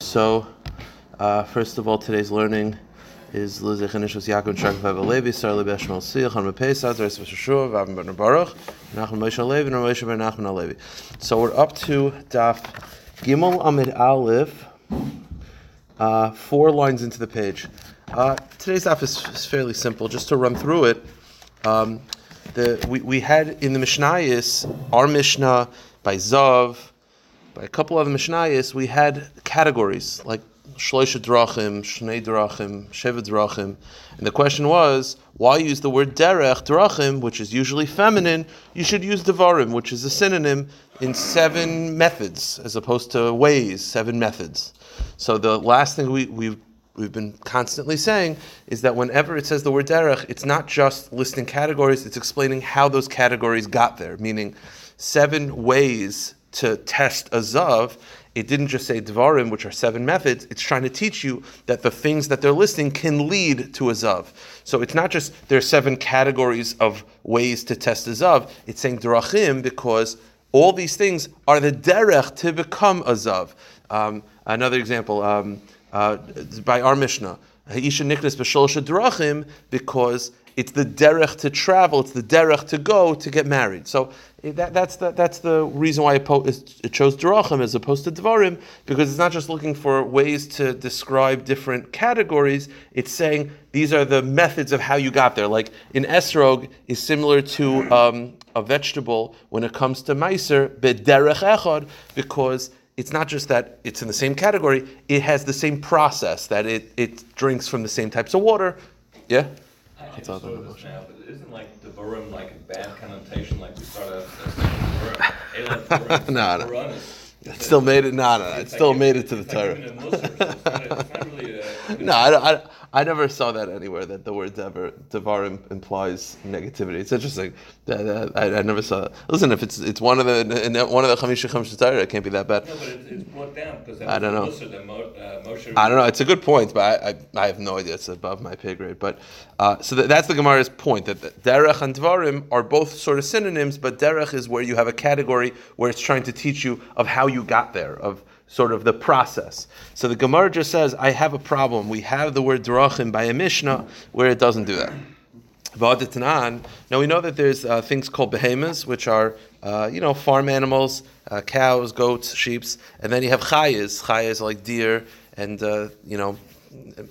So, uh, first of all, today's learning is Yaakov Veshashua, Vavim Ben Baruch, Nachman Moshe Levi, and Moshe Ben Nachman Levi. So we're up to Daf Gimel Amid Aleph, uh, four lines into the page. Uh, today's Daf is, is, fairly simple. Just to run through it, um, the, we, we had in the Mishnayis, our Mishnah by Zav, by a couple of Mishnayos, we had categories like Shloisha Drachim, Shnei Drachim, Sheva Drachim. And the question was, why use the word Derech, Drachim, which is usually feminine? You should use Devarim, which is a synonym in seven methods, as opposed to ways, seven methods. So the last thing we, we've we've been constantly saying is that whenever it says the word derech, it's not just listing categories, it's explaining how those categories got there, meaning seven ways to test a zav, it didn't just say dvarim, which are seven methods. It's trying to teach you that the things that they're listing can lead to a zav. So it's not just there are seven categories of ways to test a zav. It's saying drachim because all these things are the derech to become a zav. Um, another example um, uh, by our Mishnah, Ha'isha niknas b'sholsha drachim because it's the derech to travel, it's the derech to go to get married. So that, that's, the, that's the reason why it chose Drachim as opposed to Dvarim, because it's not just looking for ways to describe different categories, it's saying these are the methods of how you got there. Like in Esrog is similar to um, a vegetable when it comes to Meiser, Bederech Echad, because it's not just that it's in the same category, it has the same process, that it, it drinks from the same types of water. Yeah? I saw this now, but isn't like the Barim like a bad connotation, like we start out No, no. It still made it. No, no, no. It still made it to the Torah. No, I, I, I never saw that anywhere that the word devar, devarim implies negativity. It's interesting. That, I, I, never saw that. Listen, if it's it's one of the one of the chamisha chamisha it can't be that bad. No, but it's, brought down because I don't know. Mo, uh, Moshe I don't know. It's a good point, but I, I, I, have no idea. It's above my pay grade. But uh, so that, that's the Gemara's point that derech and dvarim are both sort of synonyms, but derech is where you have a category where it's trying to teach you of how you got there of sort of the process. So the Gemara just says, I have a problem. We have the word drachim by a Mishnah where it doesn't do that. Now we know that there's uh, things called behemoths, which are uh, you know farm animals, uh, cows, goats, sheep, and then you have chayas. Chayas like deer and uh, you know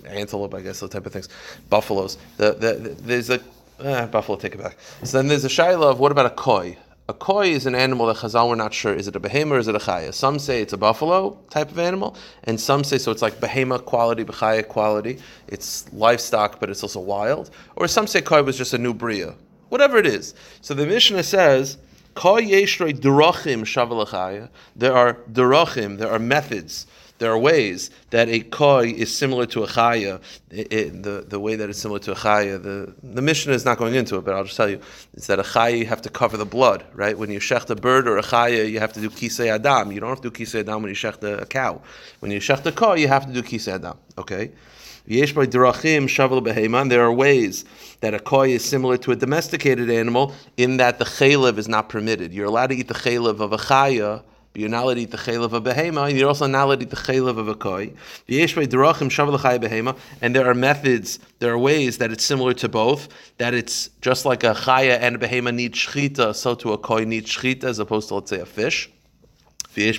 antelope, I guess those type of things, buffaloes. The, the, the, there's a eh, buffalo. Take it back. So then there's a shaila of what about a koi? A koi is an animal that Chazal we're not sure is it a behema or is it a chaya. Some say it's a buffalo type of animal, and some say so it's like behema quality, bechaya quality. It's livestock, but it's also wild. Or some say koi was just a new bria. Whatever it is. So the Mishnah says. Koi yeshrei derachim shavalachaya. There are derachim, there are methods there are ways that a koi is similar to a chaya. It, it, the, the way that it's similar to a chaya, the, the Mishnah is not going into it, but I'll just tell you, it's that a chaya you have to cover the blood, right? When you shecht a bird or a chaya, you have to do kisei adam. You don't have to do kisei adam when you shecht a, cow. When you shecht a koi, you have to do kisei adam, okay? There are ways that a koi is similar to a domesticated animal in that the chaylev is not permitted. You're allowed to eat the chaylev of a chaya, you're not allowed to eat the chaylev of a behema, and you're also not allowed to eat the chaylev of a koi. And there are methods, there are ways that it's similar to both, that it's just like a chaya and a behema need shchita, so to a koi need shchita, as opposed to, let's say, a fish. And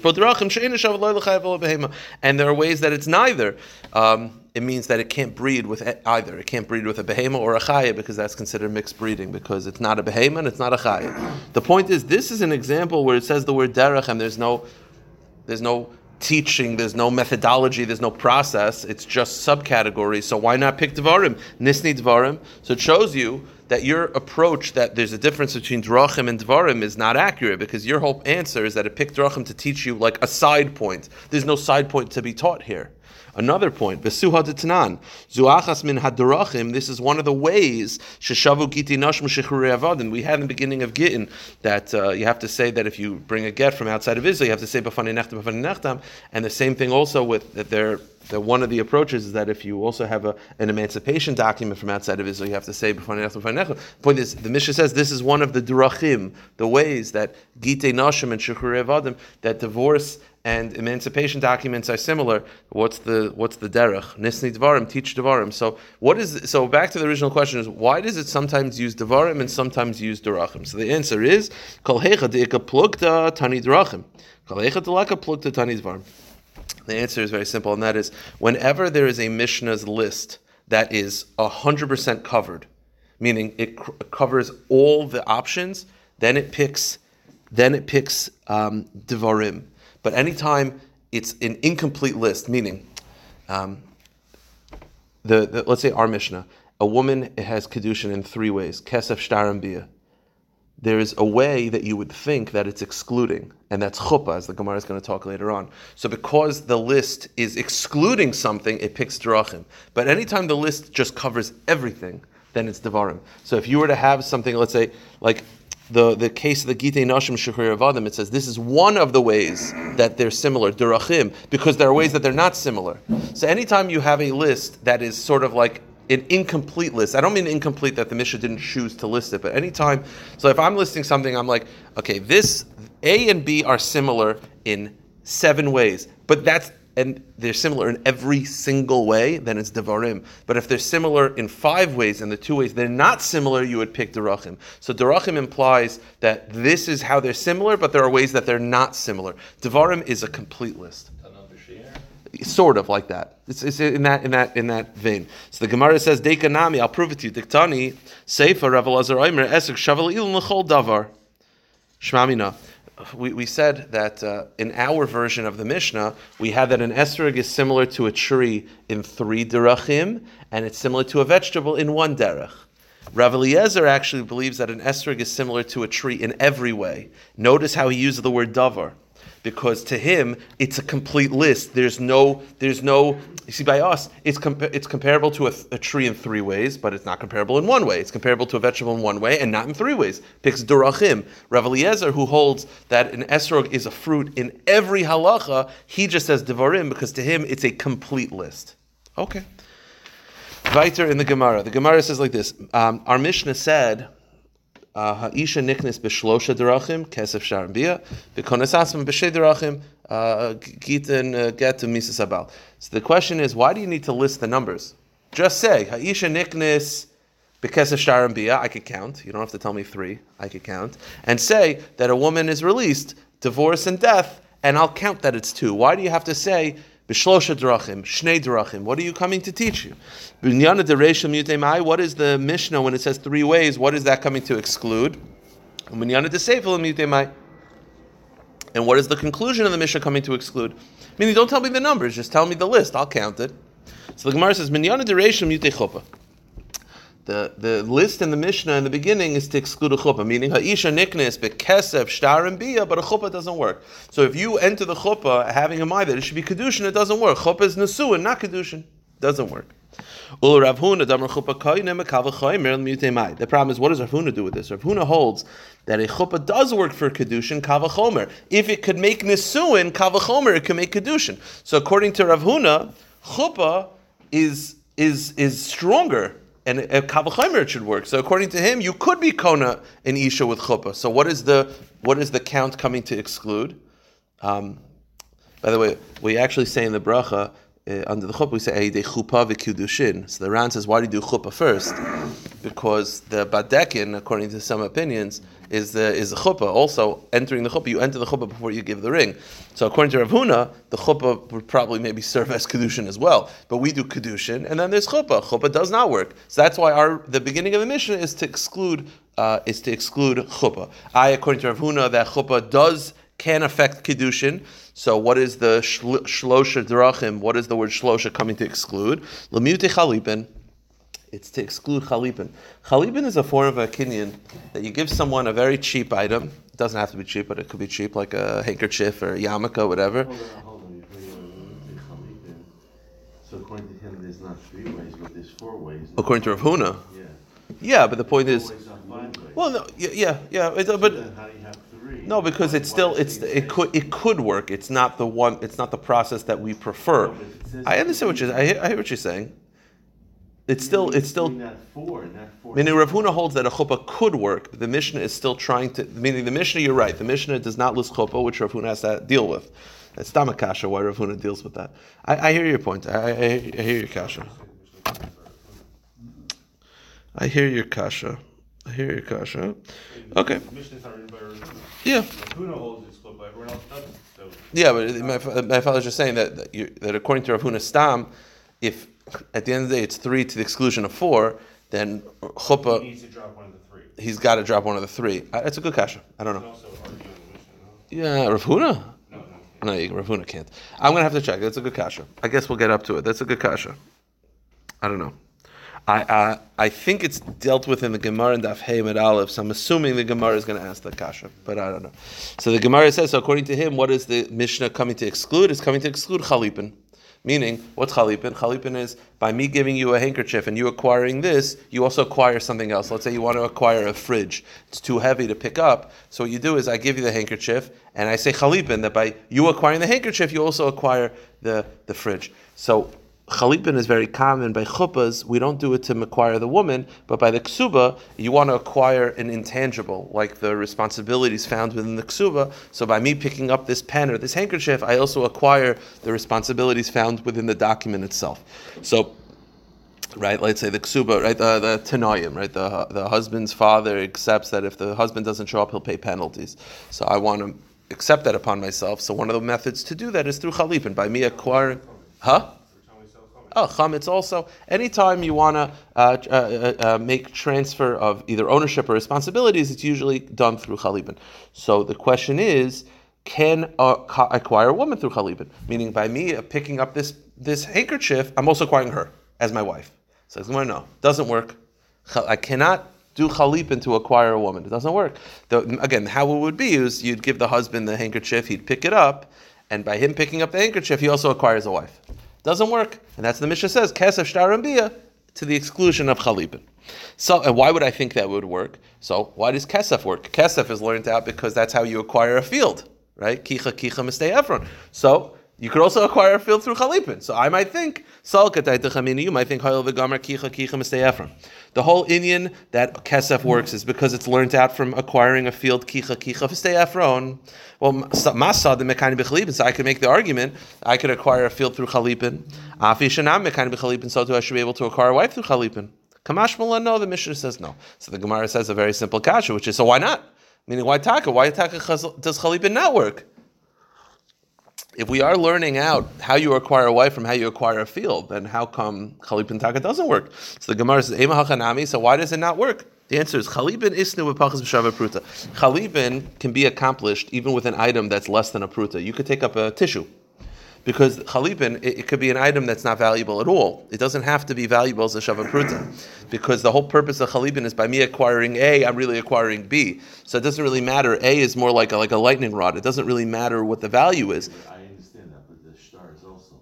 there are ways that it's neither. Um, it means that it can't breed with either. It can't breed with a behema or a chaya because that's considered mixed breeding because it's not a behema and it's not a chaya. The point is, this is an example where it says the word derech and there's no, there's no teaching, there's no methodology, there's no process. It's just subcategories. So why not pick dvarim? Nisni dvarim. So it shows you that your approach that there's a difference between drachim and dvarim is not accurate because your whole answer is that it picked drachim to teach you like a side point. There's no side point to be taught here. Another point, Vesuha Tanan, Zuachas min hadarachim, this is one of the ways, Sheshavu Giti Nashmu Avadim. We had in the beginning of Gittin that uh, you have to say that if you bring a get from outside of Israel, you have to say Bafani Nechtam, Bafani Nechtam, and the same thing also with that they're that one of the approaches is that if you also have a, an emancipation document from outside of Israel, you have to say The point is, the Mishnah says this is one of the drachim, the ways that gite nashim and avadim, that divorce and emancipation documents are similar. What's the what's the derech? Nisni dvarim, teach dvarim. So what is so back to the original question is why does it sometimes use dvarim and sometimes use derachim? So the answer is kol hecha deika plugta tani derachim, kol hecha delaka plugta tani dvarim. The answer is very simple, and that is whenever there is a Mishnah's list that is 100% covered, meaning it c- covers all the options, then it picks, then it picks um, Devarim. But anytime it's an incomplete list, meaning, um, the, the, let's say our Mishnah, a woman has Kedushin in three ways, Kesef, Shtar, and Bia there is a way that you would think that it's excluding, and that's chuppah, as the Gemara is going to talk later on. So because the list is excluding something, it picks drachim. But anytime the list just covers everything, then it's devarim. So if you were to have something, let's say, like the, the case of the Gitei Nashim Shechir Avadim, it says this is one of the ways that they're similar, derachim, because there are ways that they're not similar. So anytime you have a list that is sort of like an incomplete list. I don't mean incomplete that the Mishnah didn't choose to list it, but anytime. So if I'm listing something, I'm like, okay, this A and B are similar in seven ways, but that's and they're similar in every single way, then it's devarim. But if they're similar in five ways and the two ways they're not similar, you would pick derachim. So derachim implies that this is how they're similar, but there are ways that they're not similar. Devarim is a complete list sort of like that. It's, it's, in that in that in that vein. So the Gemara says, "Dekanami, I'll prove it to you." Diktani, Seifa, Rav Elazar Oimer, Esek Shavel Il Nechol Davar. Shmamina. We, we said that uh, in our version of the Mishnah, we had that an esrog is similar to a tree in three derachim, and it's similar to a vegetable in one derech. Rav Eliezer actually believes that an esrog is similar to a tree in every way. Notice how he uses the word davar because to him it's a complete list. There's no, there's no. You see, by us, it's compa- it's comparable to a, a, tree in three ways, but it's not comparable in one way. It's comparable to a vegetable in one way and not in three ways. Picks durachim. Rav Eliezer, who holds that an esrog is a fruit in every halacha, he just says devarim because to him it's a complete list. Okay. Weiter in the Gemara. The Gemara says like this: um, Our Mishnah said Ha'isha niknis b'shlosha derachim, kesef sharim bia, v'konesasim b'shei derachim, uh, gitin uh, get to misas abal. So the question is, why do you need to list the numbers? Just say, Ha'isha niknis b'kesef sharim bia, I could count. You don't have to tell me three, I could count. And say that a woman is released, divorce and death, and I'll count that it's two. Why do you have to say B'shlosha drachim, shnei drachim. What are you coming to teach you? B'nyana dereshim. What is the Mishnah when it says three ways? What is that coming to exclude? B'nyana desefel yutemai. And what is the conclusion of the Mishnah coming to exclude? Meaning, don't tell me the numbers, just tell me the list. I'll count it. So the Gemara says, "Minyana dereshim yutei the, the list in the Mishnah in the beginning is to exclude a chuppah, meaning ha'isha niknes bekesef shtar and bia, but a chuppah doesn't work. So if you enter the chuppah having a mind that it should be kedushin, it doesn't work. Chuppah is nesuin, not kedushin. Doesn't work. The problem is, what does Rav Huna do with this? Rav Huna holds that a chuppah does work for kedushin kavachomer. If it could make nesuin kavachomer, it can make kedushin. So according to Rav Huna, chuppah is is is stronger and a kavachimer should work. So according to him, you could be kona in isha with chuppah. So what is the what is the count coming to exclude? Um, by the way, we actually say in the bracha uh, under the chuppah we say de chuppah v'kudushin. So the Ran says, why do you do chuppah first? Because the badekin, according to some opinions, is the is the chuppah. Also, entering the chuppah, you enter the chuppah before you give the ring. So according to Rav Huna, the chuppah would probably maybe serve as kedushin as well. But we do kedushin, and then there's chuppah. Chuppah does not work. So that's why our the beginning of the Mishnah is to exclude uh, is to exclude chuppah. I, according to Rav Huna, that chuppah does can affect kedushin. So what is the shlosha drachim? What is the word shlosha coming to exclude? Lemute chalipin. It's to exclude chalipin. Chalipin is a form of a kinyan that you give someone a very cheap item. It doesn't have to be cheap, but it could be cheap, like a handkerchief or a yarmulke, whatever. Hold on, hold on. Before you chalipin. So according to him, there's not three ways, but there's four ways. According to Rav Huna. Yeah. Yeah, but the point is, ways are five ways. well, no, yeah, yeah, yeah it, but Then how do you have three? no, because it's still it's it could it could work. It's not the one. It's not the process that we prefer. No, but it says- I understand what you're. I hear, I hear what you're saying. It's still it's still four four. Meaning Rav Huna holds that a chuppah could work, but the Mishnah is still trying to. Meaning the Mishnah, you're right. The Mishnah does not list chuppah, which Rav Huna has to deal with. That's Damakasha, why Rav Huna deals with that. I, I hear your point. I, I, I hear your kasha. I hear your kasha. I hear your kasha. Okay. Mishnah's not written by Rav Huna. Yeah. Rav Huna holds it's split, but everyone else doesn't. So Yeah, but my, my father's just saying that that, you, that according to Rav Huna Stam, if at the end of the day it's three to the exclusion of four, then He needs to drop one of the three. He's got to drop one of the three. Uh, That's a good kasha. I don't know. also arguing the Mishnah, Yeah, Rav Huna. no? No, no. Rav Huna can't. I'm gonna have to check. That's a good kasha. I guess we'll get up to it. That's a good kasha. I don't know. I uh, I think it's dealt with in the Gemara and Daf Hey Aleph, so I'm assuming the Gemara is going to ask the kasha, but I don't know. So the Gemara says, so according to him, what is the Mishnah coming to exclude? It's coming to exclude chalipin. Meaning, what's chalipin? Chalipin is by me giving you a handkerchief and you acquiring this, you also acquire something else. Let's say you want to acquire a fridge. It's too heavy to pick up. So what you do is I give you the handkerchief and I say chalipin that by you acquiring the handkerchief, you also acquire the, the fridge. So Chalipin is very common by chuppahs. We don't do it to acquire the woman, but by the ksuba, you want to acquire an intangible, like the responsibilities found within the ksuba. So by me picking up this pen or this handkerchief, I also acquire the responsibilities found within the document itself. So right? Let's say the ksuba, right? The the tanoyim, right? The the husband's father accepts that if the husband doesn't show up, he'll pay penalties. So I want to accept that upon myself. So one of the methods to do that is through chalipin, by me acquiring, huh? Oh, chametz also. Anytime you want to uh, uh, uh, uh, make transfer of either ownership or responsibilities, it's usually done through chalipin. So the question is, can ca- acquire a woman through chalipin? Meaning, by me uh, picking up this this handkerchief, I'm also acquiring her as my wife. So going no, doesn't work. I cannot do chalipin to acquire a woman. It doesn't work. The, again, how it would be is you'd give the husband the handkerchief, he'd pick it up, and by him picking up the handkerchief, he also acquires a wife. Doesn't work. And that's what the Mishnah says, Kesef Shtar and Bia, to the exclusion of Chalipin. So, and why would I think that would work? So, why does Kesef work? Kesef is learned out because that's how you acquire a field, right? Kicha Kicha Mistei Efron. So, you could also acquire a field through Chalipin. So, I might think, Salkatay you might think, Hoyel V'Gamar Kicha Kicha Efron. The whole Indian that Kesef works is because it's learned out from acquiring a field Kicha Kicha Efron. Well, Masa the Mekani B'Chalipin, so I could make the argument, I could acquire a field through Chalipin. Afi Shanam Mekani B'Chalipin, so too I should be able to acquire a wife through Chalipin. Kamash Mula, no, the Mishnah says no. So the Gemara says a very simple kasha, which is, so why not? Meaning, why taka? Why taka does Chalipin not work? If we are learning out how you acquire a wife from how you acquire a field, then how come taka doesn't work? So the Gemara says, Ema hachanami, so why does it not work? The answer is Chalibin isnu b'pachas b'shava pruta. Chalibin can be accomplished even with an item that's less than a pruta. You could take up a tissue. Because chalipin, it, it could be an item that's not valuable at all. It doesn't have to be valuable as a shava pruta. Because the whole purpose of chalipin is by me acquiring A, I'm really acquiring B. So it doesn't really matter. A is more like a, like a lightning rod. It doesn't really matter what the value is. I understand that, but the star is also.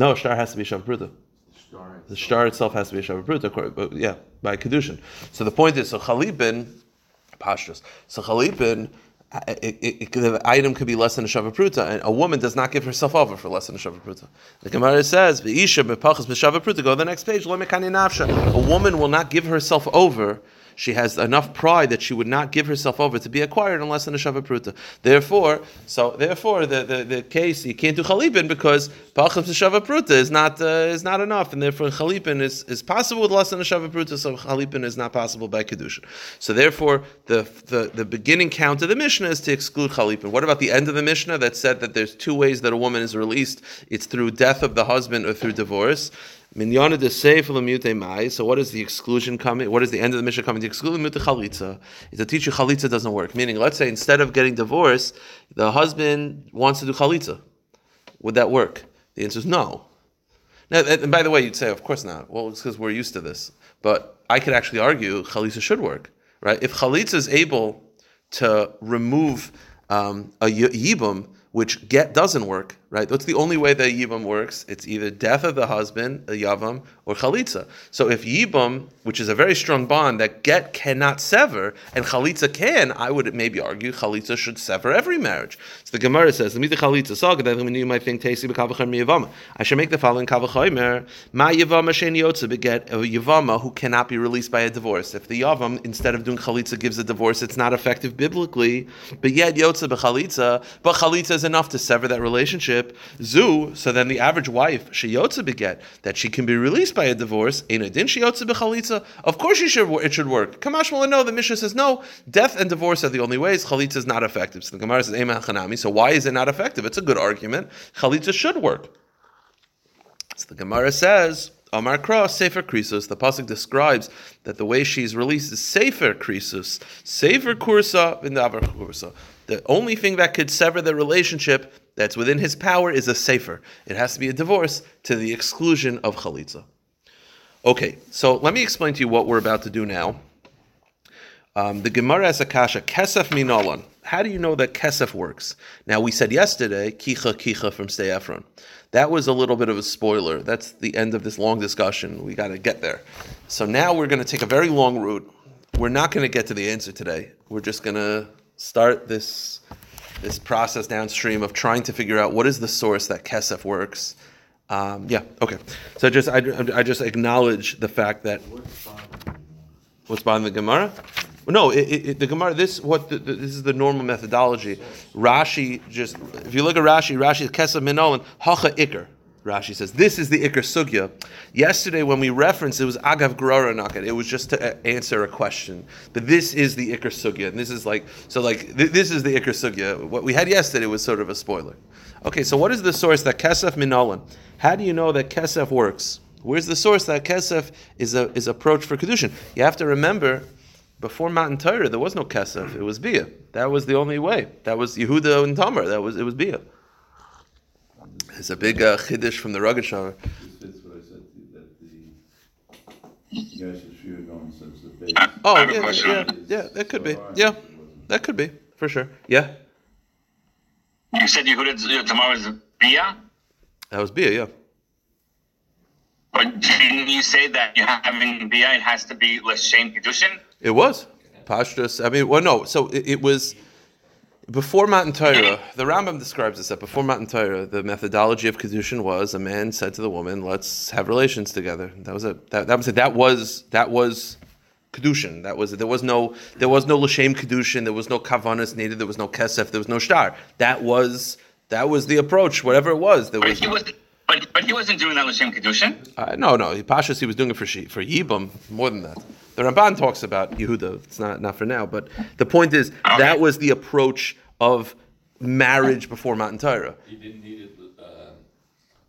No, star has to be shava pruta. The star. Star itself has to be shava pruta, but yeah, by Kedushin. So the point is, so Chalibin, pashtus. So Chalibin, uh, it, it, it, the item could be less than a shava pruta, and a woman does not give herself over for less than a shava pruta. The Gemara says, "V'isha mepachas b'shava pruta." Go to the next page. Lo mekani nafsha. A woman will not give herself over. She has enough pride that she would not give herself over to be acquired unless in a shava pruta. Therefore, so therefore, the, the, the case you can't do Chalipin because Pachas shava pruta is not uh, is not enough, and therefore Chalipin is, is possible with less than a shava pruta, so Chalipin is not possible by Kedushin. So therefore, the, the the beginning count of the Mishnah is to exclude Chalipin. What about the end of the Mishnah that said that there's two ways that a woman is released? It's through death of the husband or through divorce. Minyana de seif lemute mai. So what is the exclusion coming? What is the end of the Mishnah coming to exclude lemute chalitza? Is to teach you chalitza doesn't work. Meaning, let's say instead of getting divorced, the husband wants to do chalitza. Would that work? The answer is no. Now, and by the way, you'd say, of course not. Well, it's because we're used to this. But I could actually argue chalitza should work, right? If chalitza is able to remove um, a yibum, which get doesn't work, right? That's the only way that Yibam works. It's either death of the husband, a Yavam, or Chalitza. So if Yibam, which is a very strong bond that get cannot sever, and Chalitza can, I would maybe argue Chalitza should sever every marriage. So the Gemara says, "Let me the Chalitza saga that you might think tasty b'kavacher miyavama." I should make the following kavachomer: Ma Yavama shein yotze beget a Yavama who cannot be released by a divorce. If the Yavam instead of doing Chalitza gives a divorce, it's not effective biblically, but yet yotze b'Chalitza, but Chalitza is enough to sever that relationship. Zu, so then the average wife she sheyotze beget that she can be released by a divorce. In a din sheyotze b'Chalitza, of course she should. It should work. Kamash no. The Mishnah says no. Death and divorce are the only ways. Chalitza is not effective. So the Gemara says Ema Chanami. So why is it not effective? It's a good argument. Chalitza should work. So the Gemara says. Amar Cross, Sefer Krisus. The pasuk describes that the way she's released is Sefer Krisus, Sefer Kursa, Vindavar Kursa. The only thing that could sever the relationship that's within his power is a Sefer. It has to be a divorce to the exclusion of Chalitza. Okay, so let me explain to you what we're about to do now. Um, the Gemara has a kasha, Kesef Minolan. How do you know that Kesef works? Now, we said yesterday, Kicha Kicha from Stay Ephron. That was a little bit of a spoiler. That's the end of this long discussion. We got to get there. So now we're going to take a very long route. We're not going to get to the answer today. We're just going to start this this process downstream of trying to figure out what is the source that Kesef works. Um, yeah, okay. So just I, I just acknowledge the fact that what's behind the Gemara. No, it, it, the Gemara. This what the, the, this is the normal methodology. Rashi just if you look at Rashi, Rashi Kesef Minolan Hacha Iker. Rashi says this is the Iker Sugya. Yesterday when we referenced it was Agav Grara Nakat. It was just to uh, answer a question. But this is the Iker Sugya, and this is like so like th- this is the Iker Sugya. What we had yesterday was sort of a spoiler. Okay, so what is the source that Kesef Minolan? How do you know that Kesef works? Where's the source that Kesef is a is approach for kedushin? You have to remember. Before Matan Torah, there was no kesef; it was bia. That was the only way. That was Yehuda and Tamar. That was it was bia. There's a big uh, chiddush from the Rogachover. What I said that the guys are sure going since the base. Oh, I have a yeah, yeah, yeah, that could be. Yeah, that could be for sure. Yeah, You said Yehuda Tamar is Bia, that was bia. Yeah, but didn't you say that you having Bia, it has to be L'Shem Kedushin? it was pashtus. I mean, well, no. So it, it was before Matan Torah. The Rambam describes this that before Matan Torah, the methodology of kedushin was a man said to the woman, "Let's have relations together." That was it. That, that was it. That was that was. Kedushin. That was there was no there was no l'shem kedushin. There was no kavanas needed. There was no kesef. There was no shtar. That was that was the approach. Whatever it was, there was he wasn't. But, but he wasn't doing that L'Shem Kedushin. Uh, no, no. Pashas, he was doing it for she, for Yibam, more than that. The Ramban talks about Yehuda. It's not, not for now, but the point is that was the approach of marriage before Matan Torah. You didn't need it, uh,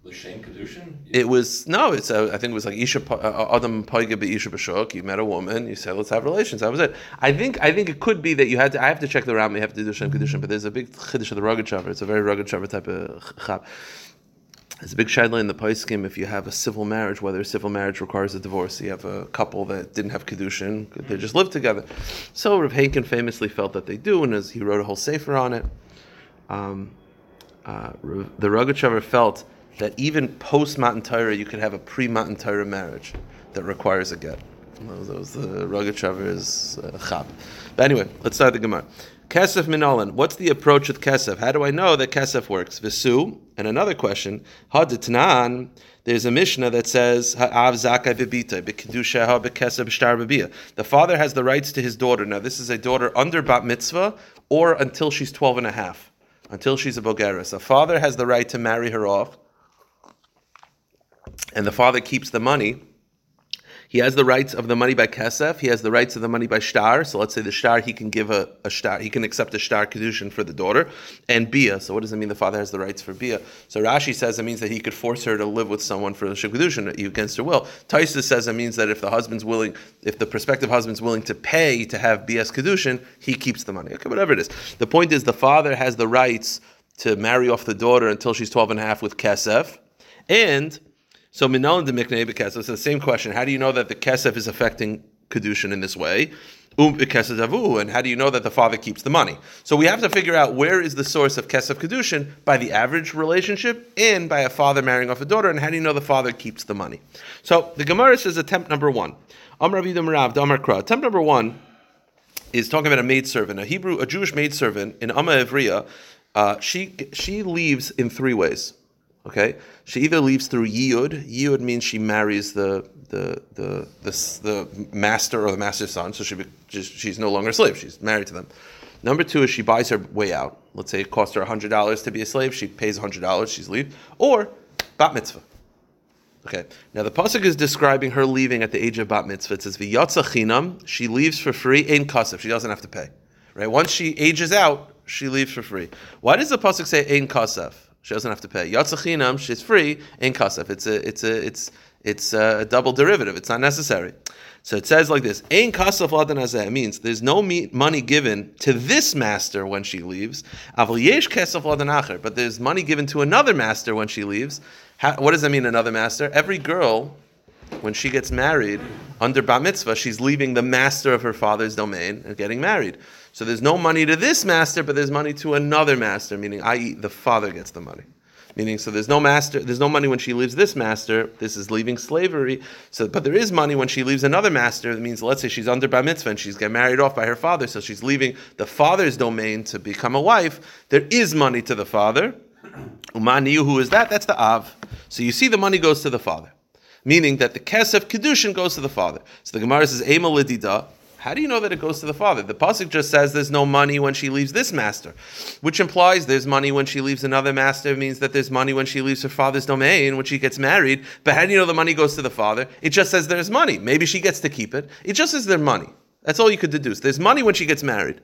L'Shem Kedushin? It was no. It's a, I think it was like Isha Pa- uh, Adam Paiga be Isha B'Shok. You met a woman. You said let's have relations. That was it. I think I think it could be that you had to. I have to check the Rambam. You have to do Shem Kedushin, but there's a big chiddush of the Rogachover. It's a very Rogachover type of chab. There's a big shaila in the Paiskim if you have a civil marriage, whether a civil marriage requires a divorce. You have a couple that didn't have Kedushin, they just lived together. So Rav Henkin famously felt that they do, and as he wrote a whole sefer on it. Um, uh, the Rogachover felt that even post Matan Torah, you could have a pre Matan Torah marriage that requires a get. That was the Rogachover's uh, chab. But anyway, let's start the Gemara. Kesef Minolan. What's the approach with Kesef? How do I know that Kesef works? Visu. And another question. Haditnan. There's a Mishnah that says Ha'av zakai bebita b'kedusha ha b'kesef b'shtar b'bia. The father has the rights to his daughter. Now, this is a daughter under bat mitzvah or until she's 12 and a half, until she's a bogeres. A father has the right to marry her off, and the father keeps the money. He has the rights of the money by kesef. He has the rights of the money by shtar. So let's say the shtar, he can give a, a shtar. He can accept a shtar kedushin for the daughter and bia. So what does it mean? The father has the rights for bia. So Rashi says it means that he could force her to live with someone for the kedushin against her will. Taisa says it means that if the husband's willing, if the prospective husband's willing to pay to have bias kedushin, he keeps the money. Okay, whatever it is. The point is the father has the rights to marry off the daughter until she's 12 and a half with kesef, and so minalin de miknei bekesef. So the same question: How do you know that the kesef is affecting kedushin in this way? Um, kesef davu, and how do you know that the father keeps the money? So we have to figure out where is the source of kesef kedushin by the average relationship and by a father marrying off a daughter, and how do you know the father keeps the money? So the Gemara says attempt number one. Amar Rav Damar Kra. Attempt number one is talking about a maidservant, a Hebrew, a Jewish maidservant in Amma Evriya. Uh, she she leaves in three ways. Okay, she either leaves through yiyud. Yiyud means she marries the the the the, the master or the master's son, so she she's no longer a slave. She's married to them. Number two is she buys her way out. Let's say it costs her hundred dollars to be a slave. She pays hundred dollars. She's leave or bat mitzvah. Okay. Now the pasuk is describing her leaving at the age of bat mitzvah. It says v'yatza chinam. She leaves for free in kasef. She doesn't have to pay. Right. Once she ages out, she leaves for free. Why does the pasuk say in kasef? She doesn't have to pay. Yatza chinam. She's free in kasef. It's a. It's a. It's. It's a double derivative. It's not necessary. So it says like this: Ein kasef ladan hazeh. It means there's no money given to this master when she leaves. Aval yesh kesef ladan acher. But there's money given to another master when she leaves. How, what does that mean? Another master? Every girl, when she gets married under bar mitzvah, she's leaving the master of her father's domain and getting married. So there's no money to this master, but there's money to another master, meaning i.e. the father gets the money. Meaning, so there's no master, there's no money when she leaves this master. This is leaving slavery. So, but there is money when she leaves another master. That means, let's say she's under bar mitzvah and she's getting married off by her father, so she's leaving the father's domain to become a wife. There is money to the father. Umaniyu, who is that? That's the av. So you see, the money goes to the father, meaning that the kesef kedushin goes to the father. So the Gemara says, "Ema lidida." How do you know that it goes to the father? The pasuk just says there's no money when she leaves this master, which implies there's money when she leaves another master. It means that there's money when she leaves her father's domain when she gets married. But how do you know the money goes to the father? It just says there's money. Maybe she gets to keep it. It just says there's money. That's all you could deduce. There's money when she gets married.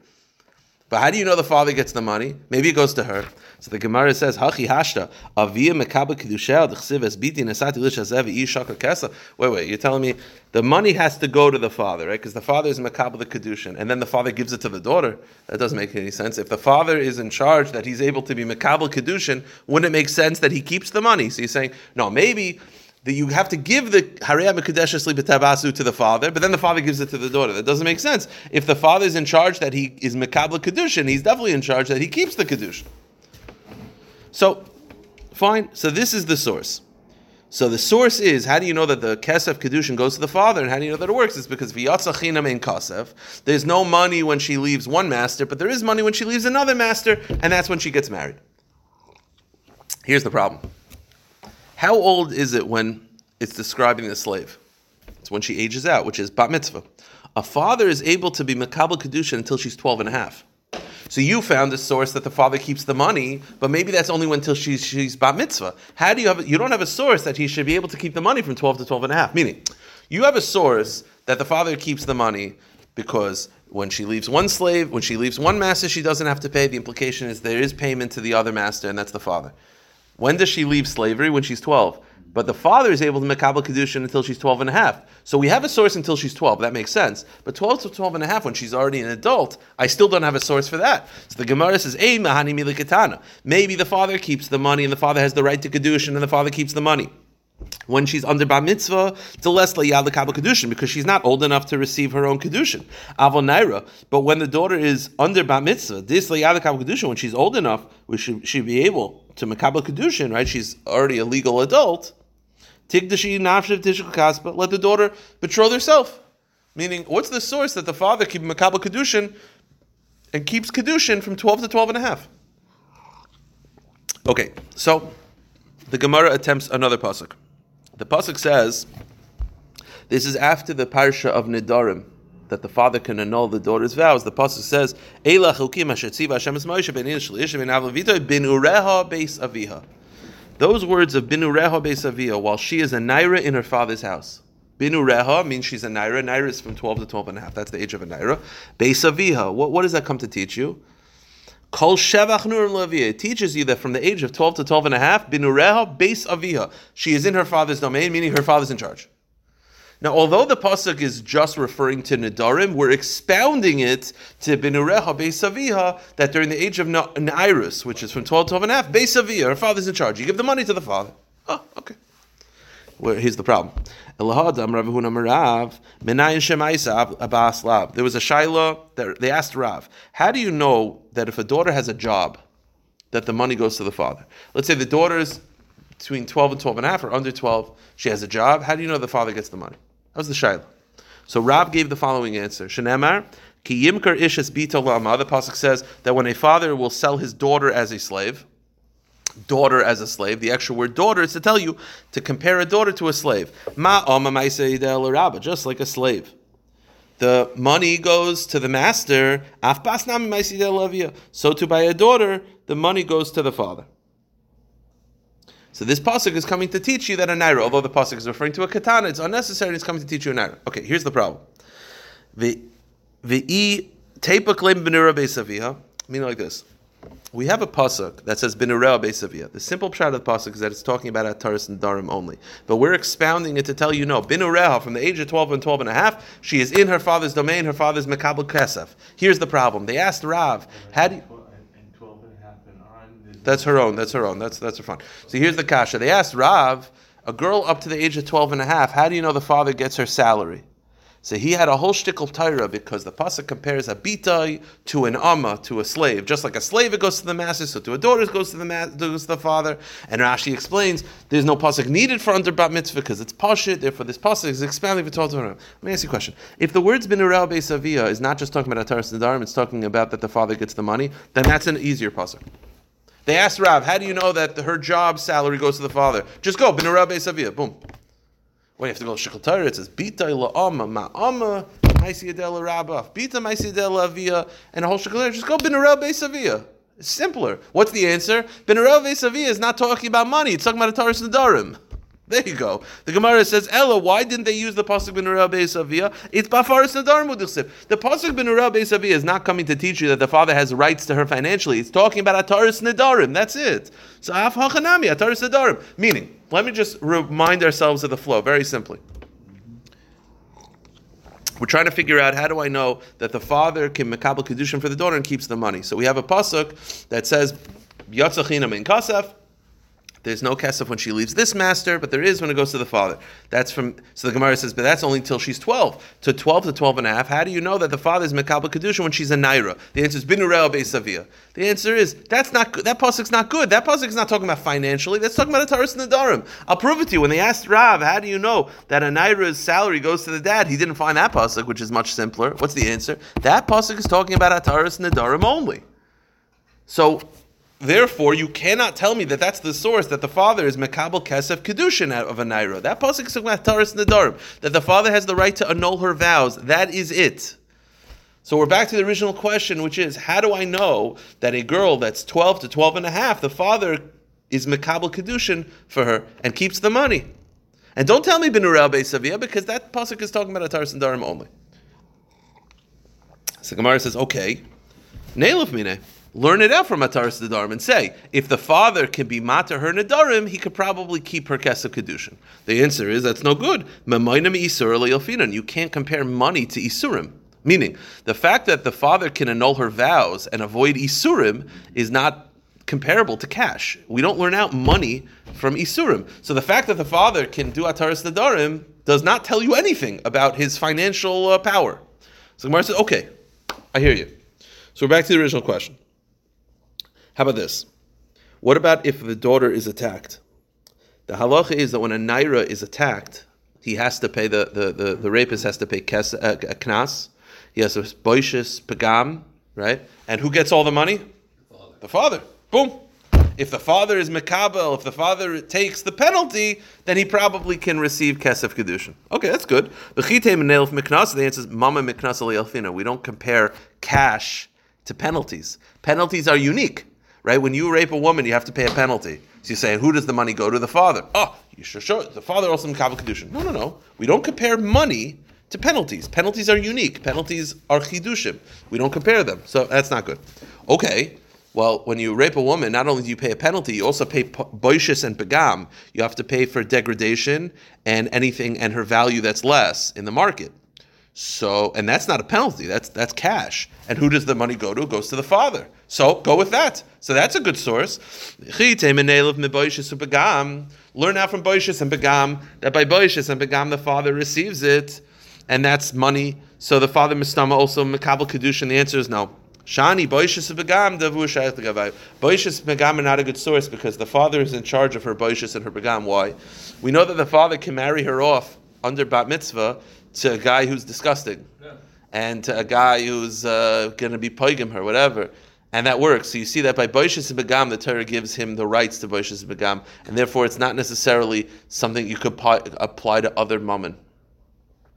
But how do you know the father gets the money? Maybe it goes to her. So the Gemara says, "Hachi hashta avia mekaba kedushel dechsiv es biti nesati lishazev ishaka kesa." Wait, wait, you're telling me the money has to go to the father, right? Because the father is mekaba the kedushin, and then the father gives it to the daughter. That doesn't make any sense. If the father is in charge, that he's able to be mekaba kedushin, wouldn't it make sense that he keeps the money? So you're saying, no, maybe that you have to give the Hariyah Mekudeshesli B'Tabasu to the father, but then the father gives it to the daughter. That doesn't make sense. If the father is in charge that he is Mekabla Kedushin, he's definitely in charge that he keeps the Kedushin. So, fine. So this is the source. So the source is how do you know that the kesef kedushin goes to the father, and how do you know that it works? It's because v'yatzachina in kasef. There's no money when she leaves one master, but there is money when she leaves another master, and that's when she gets married. Here's the problem. How old is it when it's describing the slave? It's when she ages out, which is bat mitzvah. A father is able to be makabel kedushin until she's 12 and a half. So you found a source that the father keeps the money, but maybe that's only until she's she's bat mitzvah. How do you have? You don't have a source that he should be able to keep the money from 12 to 12 and a half. Meaning, you have a source that the father keeps the money because when she leaves one slave, when she leaves one master, she doesn't have to pay. The implication is there is payment to the other master, and that's the father. When does she leave slavery? When she's 12. But the father is able to make Kabbalah Kedushin until she's 12 and a half. So we have a source until she's 12. That makes sense. But 12 to 12 and a half, when she's already an adult, I still don't have a source for that. So the Gemara says, Ei mahani milikatana. Maybe the father keeps the money and the father has the right to Kedushin and the father keeps the money. When she's under bar mitzvah, to less lekabel kedushin because she's not old enough to receive her own kedushin. Avonaira, but when the daughter is under bar mitzvah, this lekabel kedushin, when she's old enough, we should she be able to makabel kedushin, right? She's already a legal adult. Nafshiv tishkul kaspa. Let the daughter betroth herself. Meaning, what's the source that the father keeps makabel kedushin and keeps kedushin from twelve to twelve and a half? Okay, so the Gemara attempts another pasuk. The pasuk says, "This is after the parsha of Nidarim." That the father can annul the daughter's vows. The pasuk says, "Eila chukim asher Hashem es Moshe ben ben ureha beis aviha." Those words of binu reha beis aviha, while she is a naira in her father's house. Binu reha means she's a naira. Naira is from twelve to twelve and a half. That's the age of a naira. Beis aviha. What, what does that come to teach you? Kol shevach nurim leviah. It teaches you that from the age of 12 to 12 and a half, binureha beis aviha. She is in her father's domain, meaning her father's in charge. Now, although the pasuk is just referring to Nidarim, we're expounding it to binureha beis aviha, that during the age of Na- Nairus, which is from 12 to 12 and a half, beis aviha, her father's in charge. You give the money to the father. Oh, okay. Well, here's the problem. There was a Shaila that they asked Rav, how do you know that if a daughter has a job, that the money goes to the father? Let's say the daughter's between 12 and 12 and a half or under 12, she has a job. How do you know the father gets the money? Was the Shaila. So Rab gave the following answer. Shenemar, ki yimkar ishas bita lama. The pasuk says that when a father will sell his daughter as a slave, daughter as a slave. The extra word daughter is to tell you to compare a daughter to a slave. Ma rabba, just like a slave. The money goes to the master. So to buy a daughter, the money goes to the father. So this pasuk is coming to teach you that a naira, although the pasuk is referring to a katana, it's unnecessary. It's coming to teach you a naira. Okay, here's the problem. The the tepa claim meaning like this we have a pasuk that says Binureo Beisavia. The simple pshat of the pasuk is that it's talking about Ataris and Darim only. But we're expounding it to tell you no. Binureha, from the age of 12 and 12 and a half, she is in her father's domain, her father's Mekabel Kesef. Here's the problem. They asked Rav, how do you. That's her own. That's her own. That's that's her fun. So here's the kasha. They asked Rav, a girl up to the age of 12 and a half, how do you know the father gets her salary? So he had a whole shtickle Torah because the pasuk compares a bitai to an amma to a slave. Just like a slave, it goes to the master, so to a daughter, it goes to the ma- goes to the father. And Rashi explains there's no pasuk needed for under bat mitzvah because it's pashit. Therefore, this pasuk is expanding for Torah. Let me ask you a question: If the words binurel beisavia is not just talking about ataras nedarim, it's talking about that the father gets the money, then that's an easier pasuk. They asked Rav, "How do you know that her job salary goes to the father?" Just go binurel beisavia. Boom. When you have to go to shtickle Torah, it says Bita la'ama ma'ama ma'isiyadel rabba Bita ma'isiyadel avia and a whole Torah. Just go binarel beisavia. It's simpler. What's the answer? Binarel beisavia is not talking about money. It's talking about a Taurus Nadarim. There you go. The Gemara says, Ella, why didn't they use the Pasuk bin Ura Beisavia? It's Bafaris Nadar Mudichsiv. The Pasuk bin Ura Beisavia is not coming to teach you that the father has rights to her financially. It's talking about Ataris Nadarim. That's it. So Af Hachanami, Ataris Nadarim. Meaning, let me just remind ourselves of the flow very simply. We're trying to figure out how do I know that the father can makabel kedushin for the daughter and keeps the money. So we have a pasuk that says yatzachina in kasef there's no kesef when she leaves this master, but there is when it goes to the father. That's from so the Gemara says, but that's only until she's 12. To 12 to 12 and a half, how do you know that the father is Mekabel Kedusha when she's a Naira? The answer is Binureo Beisavia. The answer is that's not that pasuk's not good. That pasuk is not talking about financially. That's talking about a Taurus Nadarim. I'll prove it to you. When they asked Rav, how do you know that a Naira's salary goes to the dad? He didn't find that pasuk, which is much simpler. What's the answer? That pasuk is talking about a Taurus Nadarim only. So Therefore, you cannot tell me that that's the source that the father is mekabel kesef kedushin of a naira. That pasuk is talking about taras nedarim that the father has the right to annul her vows. That is it. So we're back to the original question, which is how do I know that a girl that's 12 to 12 and a half, the father is mekabel kedushin for her and keeps the money? And don't tell me benurel beisavia because that pasuk is talking about a and nedarim only. So Gemara says, okay, nail mine learn it out from Ataris Nadarim and say, if the father can be mater her Nadarim, he could probably keep her Kesef Kedushin. The answer is that's no good. You can't compare money to Isurim. Meaning, the fact that the father can annul her vows and avoid Isurim is not comparable to cash. We don't learn out money from Isurim. So the fact that the father can do Ataris Nadarim does not tell you anything about his financial uh, power. So Gemara says, okay, I hear you. So we're back to the original question. How about this? What about if the daughter is attacked? The halacha is that when a naira is attacked, he has to pay the the, the, the rapist has to pay kes, uh, a knas. He has a boishis pagam, right? And who gets all the money? The father. The father. Boom. If the father is mekabel, if the father takes the penalty, then he probably can receive kesef kedushin. Okay, that's good. The Khitaim Nailf Meknas, the answer is mama miknas elfina. We don't compare cash to penalties. Penalties are unique right? When you rape a woman, you have to pay a penalty. So you say, who does the money go to? The father. Oh, you show it. The father also in Kedushin. No, no, no. We don't compare money to penalties. Penalties are unique. Penalties are chidushim. We don't compare them. So that's not good. Okay. Well, when you rape a woman, not only do you pay a penalty, you also pay boishis and pagam. You have to pay for degradation and anything and her value that's less in the market. So, and that's not a penalty. That's that's cash. And who does the money go to? It goes to the father. So go with that. So that's a good source. Learn out from Boishis and Begam that by Boishis and Begam the father receives it. and that's money. So the father mistama also makabel kedushin. The answer is no. Shani boishis and begam. Boishis begam are not a good source because the father is in charge of her boishis and her begam. Why? We know that the father can marry her off under bat mitzvah to a guy who's disgusting, and to a guy who's uh, going to be poigim her, whatever. And that works. So you see that by Boishis and Begam, the Torah gives him the rights to Boishis and Begam, and therefore it's not necessarily something you could apply to other mammon.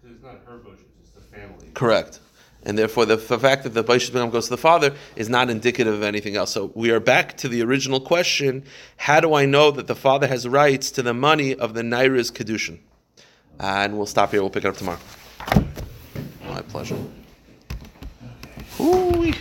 It's not her bushes, it's the family. Correct. And therefore, the, the fact that the Baishas Begam goes to the father is not indicative of anything else. So we are back to the original question: How do I know that the father has rights to the money of the Naira's kedushin? and we'll stop here. We'll pick it up tomorrow. My pleasure. Ooh.